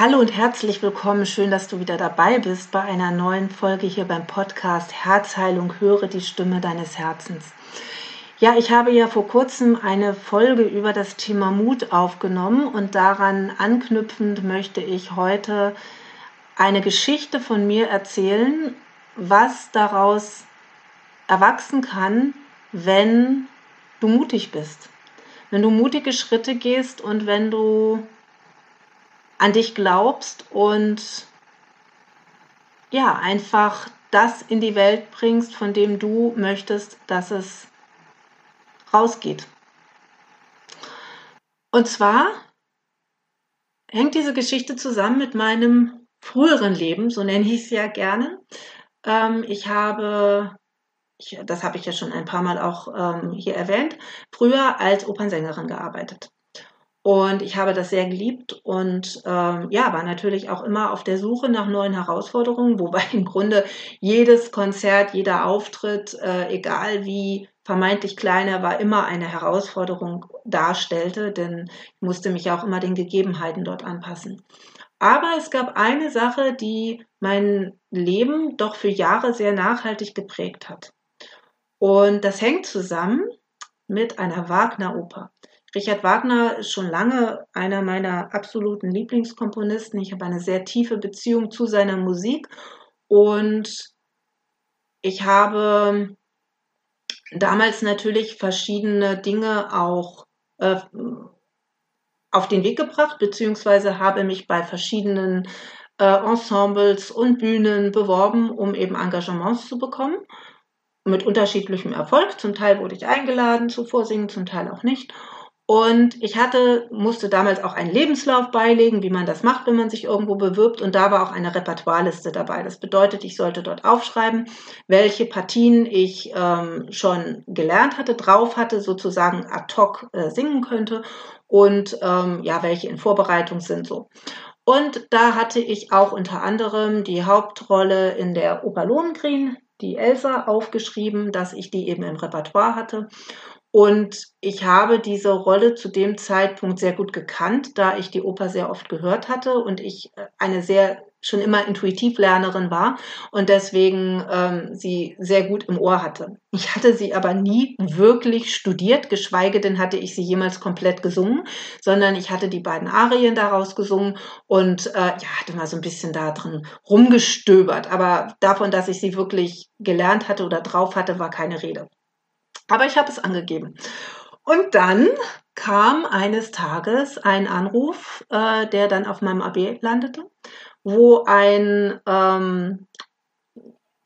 Hallo und herzlich willkommen. Schön, dass du wieder dabei bist bei einer neuen Folge hier beim Podcast Herzheilung. Höre die Stimme deines Herzens. Ja, ich habe ja vor kurzem eine Folge über das Thema Mut aufgenommen und daran anknüpfend möchte ich heute eine Geschichte von mir erzählen, was daraus erwachsen kann, wenn du mutig bist. Wenn du mutige Schritte gehst und wenn du an dich glaubst und ja, einfach das in die Welt bringst, von dem du möchtest, dass es rausgeht. Und zwar hängt diese Geschichte zusammen mit meinem früheren Leben, so nenne ich es ja gerne. Ähm, ich habe, das habe ich ja schon ein paar Mal auch ähm, hier erwähnt, früher als Opernsängerin gearbeitet. Und ich habe das sehr geliebt und ähm, ja, war natürlich auch immer auf der Suche nach neuen Herausforderungen, wobei im Grunde jedes Konzert, jeder Auftritt, äh, egal wie vermeintlich kleiner, war immer eine Herausforderung darstellte, denn ich musste mich auch immer den Gegebenheiten dort anpassen. Aber es gab eine Sache, die mein Leben doch für Jahre sehr nachhaltig geprägt hat. Und das hängt zusammen mit einer Wagner-Oper. Richard Wagner ist schon lange einer meiner absoluten Lieblingskomponisten. Ich habe eine sehr tiefe Beziehung zu seiner Musik und ich habe damals natürlich verschiedene Dinge auch äh, auf den Weg gebracht, beziehungsweise habe mich bei verschiedenen äh, Ensembles und Bühnen beworben, um eben Engagements zu bekommen. Mit unterschiedlichem Erfolg. Zum Teil wurde ich eingeladen zu Vorsingen, zum Teil auch nicht. Und ich hatte, musste damals auch einen Lebenslauf beilegen, wie man das macht, wenn man sich irgendwo bewirbt. Und da war auch eine Repertoireliste dabei. Das bedeutet, ich sollte dort aufschreiben, welche Partien ich ähm, schon gelernt hatte, drauf hatte, sozusagen ad hoc äh, singen könnte und ähm, ja, welche in Vorbereitung sind so. Und da hatte ich auch unter anderem die Hauptrolle in der Oper Lohengrin, die Elsa, aufgeschrieben, dass ich die eben im Repertoire hatte. Und ich habe diese Rolle zu dem Zeitpunkt sehr gut gekannt, da ich die Oper sehr oft gehört hatte und ich äh, eine sehr schon immer Intuitivlernerin war und deswegen ähm, sie sehr gut im Ohr hatte. Ich hatte sie aber nie wirklich studiert, geschweige denn hatte ich sie jemals komplett gesungen, sondern ich hatte die beiden Arien daraus gesungen und äh, ja, hatte mal so ein bisschen da drin rumgestöbert. Aber davon, dass ich sie wirklich gelernt hatte oder drauf hatte, war keine Rede. Aber ich habe es angegeben. Und dann kam eines Tages ein Anruf, äh, der dann auf meinem AB landete, wo ein, ähm,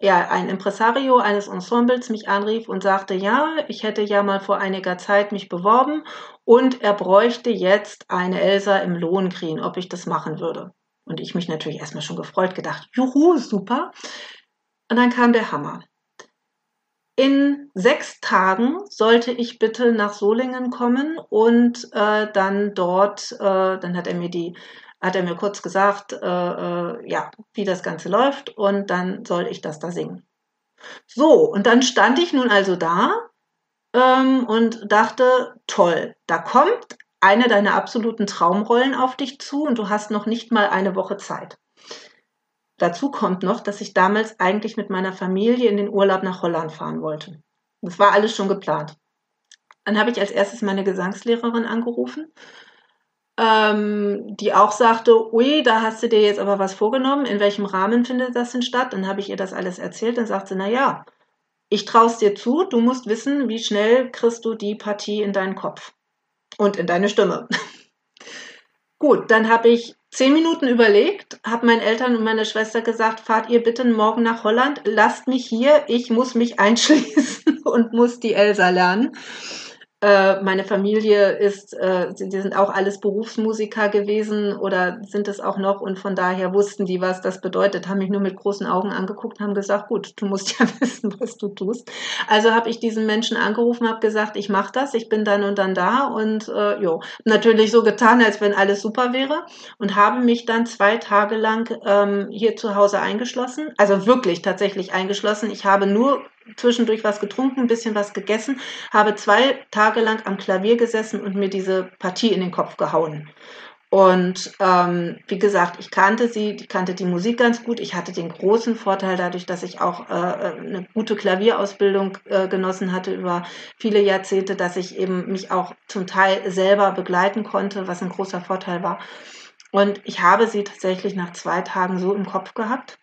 ja, ein Impresario eines Ensembles mich anrief und sagte, ja, ich hätte ja mal vor einiger Zeit mich beworben und er bräuchte jetzt eine Elsa im Lohengrin, ob ich das machen würde. Und ich mich natürlich erstmal schon gefreut, gedacht, juhu, super. Und dann kam der Hammer. In sechs Tagen sollte ich bitte nach Solingen kommen und äh, dann dort, äh, dann hat er mir die, hat er mir kurz gesagt, äh, äh, ja, wie das Ganze läuft und dann soll ich das da singen. So, und dann stand ich nun also da ähm, und dachte, toll, da kommt eine deiner absoluten Traumrollen auf dich zu und du hast noch nicht mal eine Woche Zeit. Dazu kommt noch, dass ich damals eigentlich mit meiner Familie in den Urlaub nach Holland fahren wollte. Das war alles schon geplant. Dann habe ich als erstes meine Gesangslehrerin angerufen, ähm, die auch sagte, ui, da hast du dir jetzt aber was vorgenommen, in welchem Rahmen findet das denn statt? Dann habe ich ihr das alles erzählt, dann sagt sie, na ja, ich traue es dir zu, du musst wissen, wie schnell kriegst du die Partie in deinen Kopf und in deine Stimme. Gut, dann habe ich zehn Minuten überlegt, habe meinen Eltern und meiner Schwester gesagt, fahrt ihr bitte morgen nach Holland, lasst mich hier, ich muss mich einschließen und muss die Elsa lernen. Äh, meine Familie ist, äh, die sind auch alles Berufsmusiker gewesen oder sind es auch noch und von daher wussten die, was das bedeutet, haben mich nur mit großen Augen angeguckt, haben gesagt, gut, du musst ja wissen, was du tust. Also habe ich diesen Menschen angerufen, habe gesagt, ich mache das, ich bin dann und dann da und äh, jo, natürlich so getan, als wenn alles super wäre und habe mich dann zwei Tage lang ähm, hier zu Hause eingeschlossen, also wirklich tatsächlich eingeschlossen. Ich habe nur zwischendurch was getrunken, ein bisschen was gegessen, habe zwei Tage lang am Klavier gesessen und mir diese Partie in den Kopf gehauen. Und ähm, wie gesagt, ich kannte sie, ich kannte die Musik ganz gut. Ich hatte den großen Vorteil dadurch, dass ich auch äh, eine gute Klavierausbildung äh, genossen hatte über viele Jahrzehnte, dass ich eben mich auch zum Teil selber begleiten konnte, was ein großer Vorteil war. Und ich habe sie tatsächlich nach zwei Tagen so im Kopf gehabt,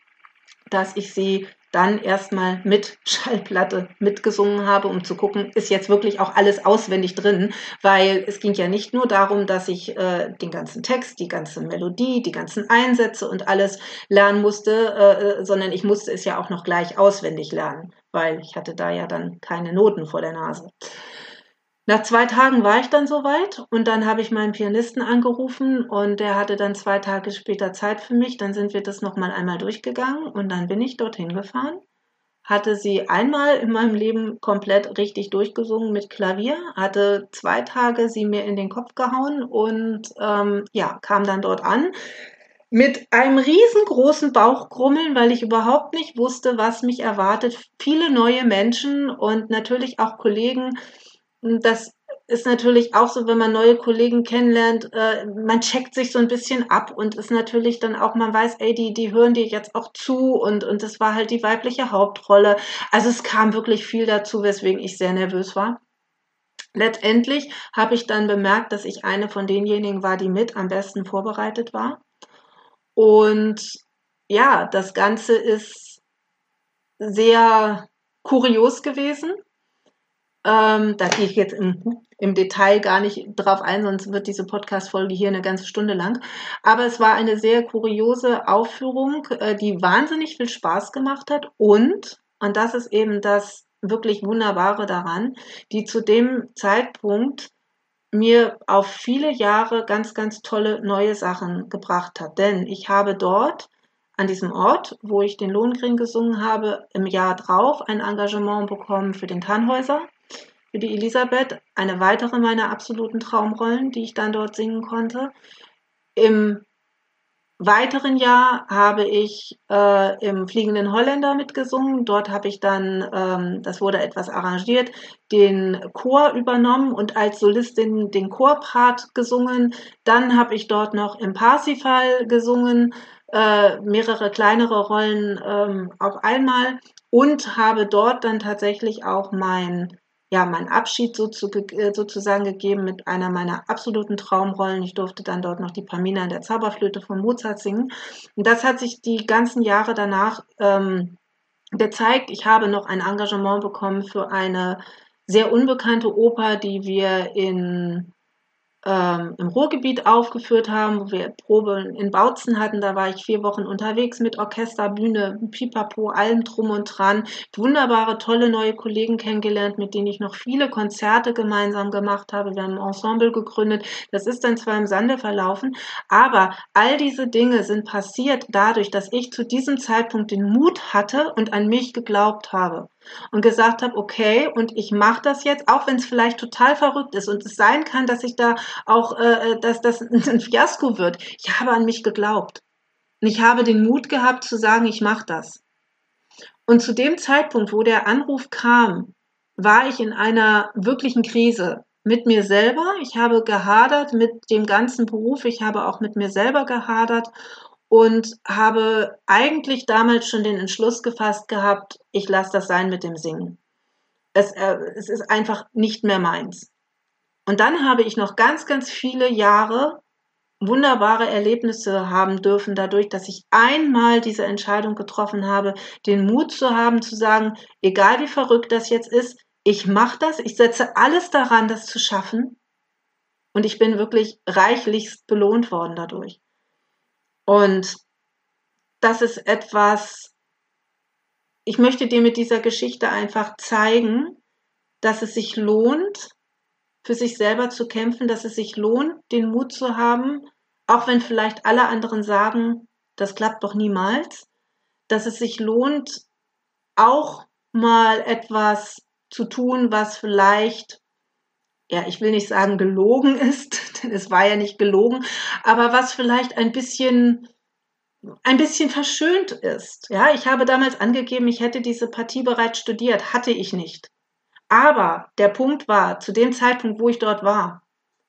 dass ich sie dann erstmal mit Schallplatte mitgesungen habe, um zu gucken, ist jetzt wirklich auch alles auswendig drin, weil es ging ja nicht nur darum, dass ich äh, den ganzen Text, die ganze Melodie, die ganzen Einsätze und alles lernen musste, äh, äh sondern ich musste es ja auch noch gleich auswendig lernen, weil ich hatte da ja dann keine Noten vor der Nase. Nach zwei Tagen war ich dann soweit und dann habe ich meinen Pianisten angerufen und der hatte dann zwei Tage später Zeit für mich. Dann sind wir das nochmal einmal durchgegangen und dann bin ich dorthin gefahren. Hatte sie einmal in meinem Leben komplett richtig durchgesungen mit Klavier, hatte zwei Tage sie mir in den Kopf gehauen und ähm, ja, kam dann dort an mit einem riesengroßen Bauchkrummeln, weil ich überhaupt nicht wusste, was mich erwartet. Viele neue Menschen und natürlich auch Kollegen, das ist natürlich auch so, wenn man neue Kollegen kennenlernt, äh, man checkt sich so ein bisschen ab und ist natürlich dann auch, man weiß, ey, die, die hören dir jetzt auch zu und, und das war halt die weibliche Hauptrolle. Also es kam wirklich viel dazu, weswegen ich sehr nervös war. Letztendlich habe ich dann bemerkt, dass ich eine von denjenigen war, die mit am besten vorbereitet war. Und ja, das Ganze ist sehr kurios gewesen ähm, da gehe ich jetzt im, im Detail gar nicht drauf ein, sonst wird diese Podcast-Folge hier eine ganze Stunde lang. Aber es war eine sehr kuriose Aufführung, äh, die wahnsinnig viel Spaß gemacht hat und, und das ist eben das wirklich Wunderbare daran, die zu dem Zeitpunkt mir auf viele Jahre ganz, ganz tolle neue Sachen gebracht hat. Denn ich habe dort an diesem Ort, wo ich den Lohengrin gesungen habe, im Jahr drauf ein Engagement bekommen für den Tannhäuser für die Elisabeth, eine weitere meiner absoluten Traumrollen, die ich dann dort singen konnte. Im weiteren Jahr habe ich äh, im Fliegenden Holländer mitgesungen. Dort habe ich dann, ähm, das wurde etwas arrangiert, den Chor übernommen und als Solistin den Chorpart gesungen. Dann habe ich dort noch im Parsifal gesungen, äh, mehrere kleinere Rollen ähm, auf einmal und habe dort dann tatsächlich auch mein ja, meinen Abschied äh, sozusagen gegeben mit einer meiner absoluten Traumrollen. Ich durfte dann dort noch die Pamina in der Zauberflöte von Mozart singen. Und das hat sich die ganzen Jahre danach ähm, gezeigt. Ich habe noch ein Engagement bekommen für eine sehr unbekannte Oper, die wir in ähm, im Ruhrgebiet aufgeführt haben, wo wir Probe in Bautzen hatten. Da war ich vier Wochen unterwegs mit Orchester, Bühne, Pipapo, allem drum und dran. Wunderbare, tolle neue Kollegen kennengelernt, mit denen ich noch viele Konzerte gemeinsam gemacht habe. Wir haben ein Ensemble gegründet. Das ist dann zwar im Sande verlaufen, aber all diese Dinge sind passiert dadurch, dass ich zu diesem Zeitpunkt den Mut hatte und an mich geglaubt habe und gesagt habe, okay, und ich mache das jetzt, auch wenn es vielleicht total verrückt ist und es sein kann, dass ich da auch, äh, äh dass das ein Fiasko wird. Ich habe an mich geglaubt. Und ich habe den Mut gehabt zu sagen, ich mache das. Und zu dem Zeitpunkt, wo der Anruf kam, war ich in einer wirklichen Krise mit mir selber. Ich habe gehadert mit dem ganzen Beruf. Ich habe auch mit mir selber gehadert und habe eigentlich damals schon den Entschluss gefasst gehabt, ich lasse das sein mit dem Singen. Es, äh, es ist einfach nicht mehr meins. Und dann habe ich noch ganz, ganz viele Jahre wunderbare Erlebnisse haben dürfen, dadurch, dass ich einmal diese Entscheidung getroffen habe, den Mut zu haben, zu sagen, egal wie verrückt das jetzt ist, ich mache das, ich setze alles daran, das zu schaffen. Und ich bin wirklich reichlichst belohnt worden dadurch. Und das ist etwas, ich möchte dir mit dieser Geschichte einfach zeigen, dass es sich lohnt, für sich selber zu kämpfen, dass es sich lohnt, den Mut zu haben, auch wenn vielleicht alle anderen sagen, das klappt doch niemals, dass es sich lohnt, auch mal etwas zu tun, was vielleicht ja, ich will nicht sagen gelogen ist, denn es war ja nicht gelogen, aber was vielleicht ein bisschen ein bisschen verschönt ist. Ja, ich habe damals angegeben, ich hätte diese Partie bereits studiert, hatte ich nicht. Aber der Punkt war, zu dem Zeitpunkt, wo ich dort war,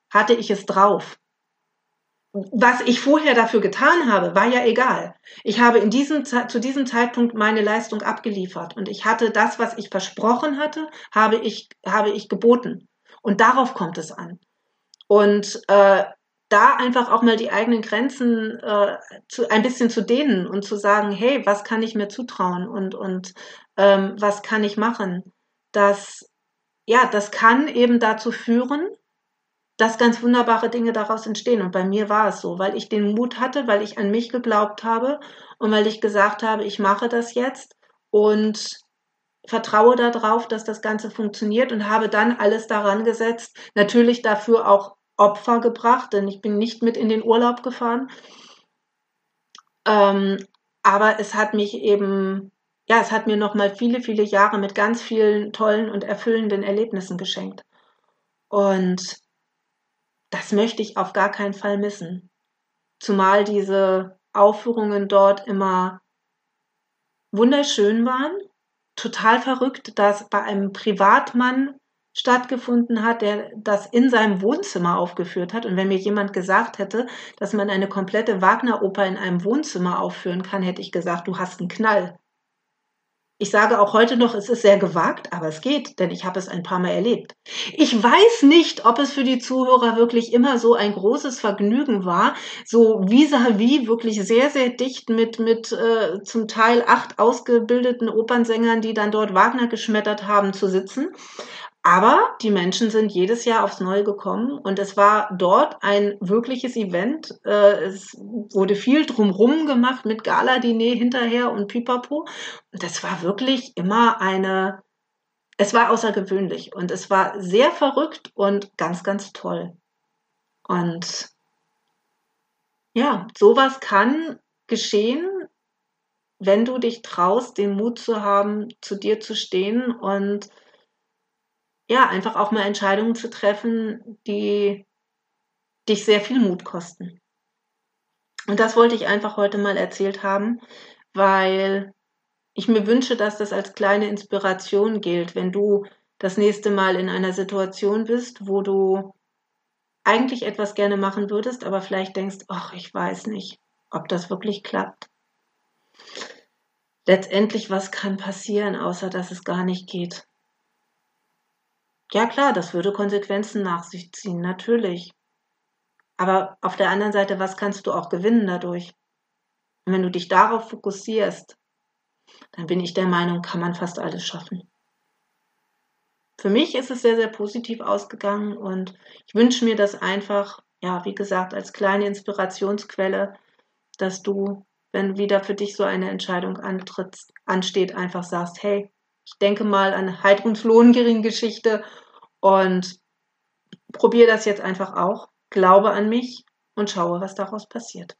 hatte ich es drauf. was ich vorher dafür getan habe, war ja egal. Ich habe in diesem, zu diesem Zeitpunkt meine Leistung abgeliefert und ich hatte das, was ich versprochen hatte, habe ich, habe ich geboten. Und darauf kommt es an. Und äh, da einfach auch mal die eigenen Grenzen äh, zu, ein bisschen zu dehnen und zu sagen, hey, was kann ich mir zutrauen und, und ähm, was kann ich machen? Das, ja, das kann eben dazu führen, dass ganz wunderbare Dinge daraus entstehen. Und bei mir war es so, weil ich den Mut hatte, weil ich an mich geglaubt habe und weil ich gesagt habe, ich mache das jetzt und vertraue darauf, dass das Ganze funktioniert und habe dann alles daran gesetzt, natürlich dafür auch Opfer gebracht, denn ich bin nicht mit in den Urlaub gefahren. Ähm, aber es hat mich eben, ja, es hat mir nochmal viele, viele Jahre mit ganz vielen tollen und erfüllenden Erlebnissen geschenkt. Und das möchte ich auf gar keinen Fall missen. Zumal diese Aufführungen dort immer wunderschön waren, total verrückt, dass bei einem Privatmann stattgefunden hat, der das in seinem Wohnzimmer aufgeführt hat. Und wenn mir jemand gesagt hätte, dass man eine komplette Wagner-Oper in einem Wohnzimmer aufführen kann, hätte ich gesagt, du hast einen Knall. Ich sage auch heute noch, es ist sehr gewagt, aber es geht, denn ich habe es ein paar Mal erlebt. Ich weiß nicht, ob es für die Zuhörer wirklich immer so ein großes Vergnügen war, so vis-à-vis -vis wirklich sehr, sehr dicht mit, mit äh, zum Teil acht ausgebildeten Opernsängern, die dann dort Wagner geschmettert haben, zu sitzen. Aber die Menschen sind jedes Jahr aufs Neue gekommen und es war dort ein wirkliches Event. Äh, es wurde viel drumrum gemacht mit Gala-Diner hinterher und Pipapo. Und das war wirklich immer eine, es war außergewöhnlich und es war sehr verrückt und ganz, ganz toll. Und ja, sowas kann geschehen, wenn du dich traust, den Mut zu haben, zu dir zu stehen und ja, einfach auch mal Entscheidungen zu treffen, die dich sehr viel Mut kosten. Und das wollte ich einfach heute mal erzählt haben, weil ich mir wünsche, dass das als kleine Inspiration gilt, wenn du das nächste Mal in einer Situation bist, wo du eigentlich etwas gerne machen würdest, aber vielleicht denkst, ach, ich weiß nicht, ob das wirklich klappt. Letztendlich, was kann passieren, außer dass es gar nicht geht? Ja klar, das würde Konsequenzen nach sich ziehen, natürlich. Aber auf der anderen Seite, was kannst du auch gewinnen dadurch? Und wenn du dich darauf fokussierst, dann bin ich der Meinung, kann man fast alles schaffen. Für mich ist es sehr, sehr positiv ausgegangen und ich wünsche mir das einfach, ja, wie gesagt, als kleine Inspirationsquelle, dass du, wenn wieder für dich so eine Entscheidung antritt, ansteht, einfach sagst, hey, ich denke mal an Heidruns Lohngering-Geschichte und probiere das jetzt einfach auch, glaube an mich und schaue, was daraus passiert.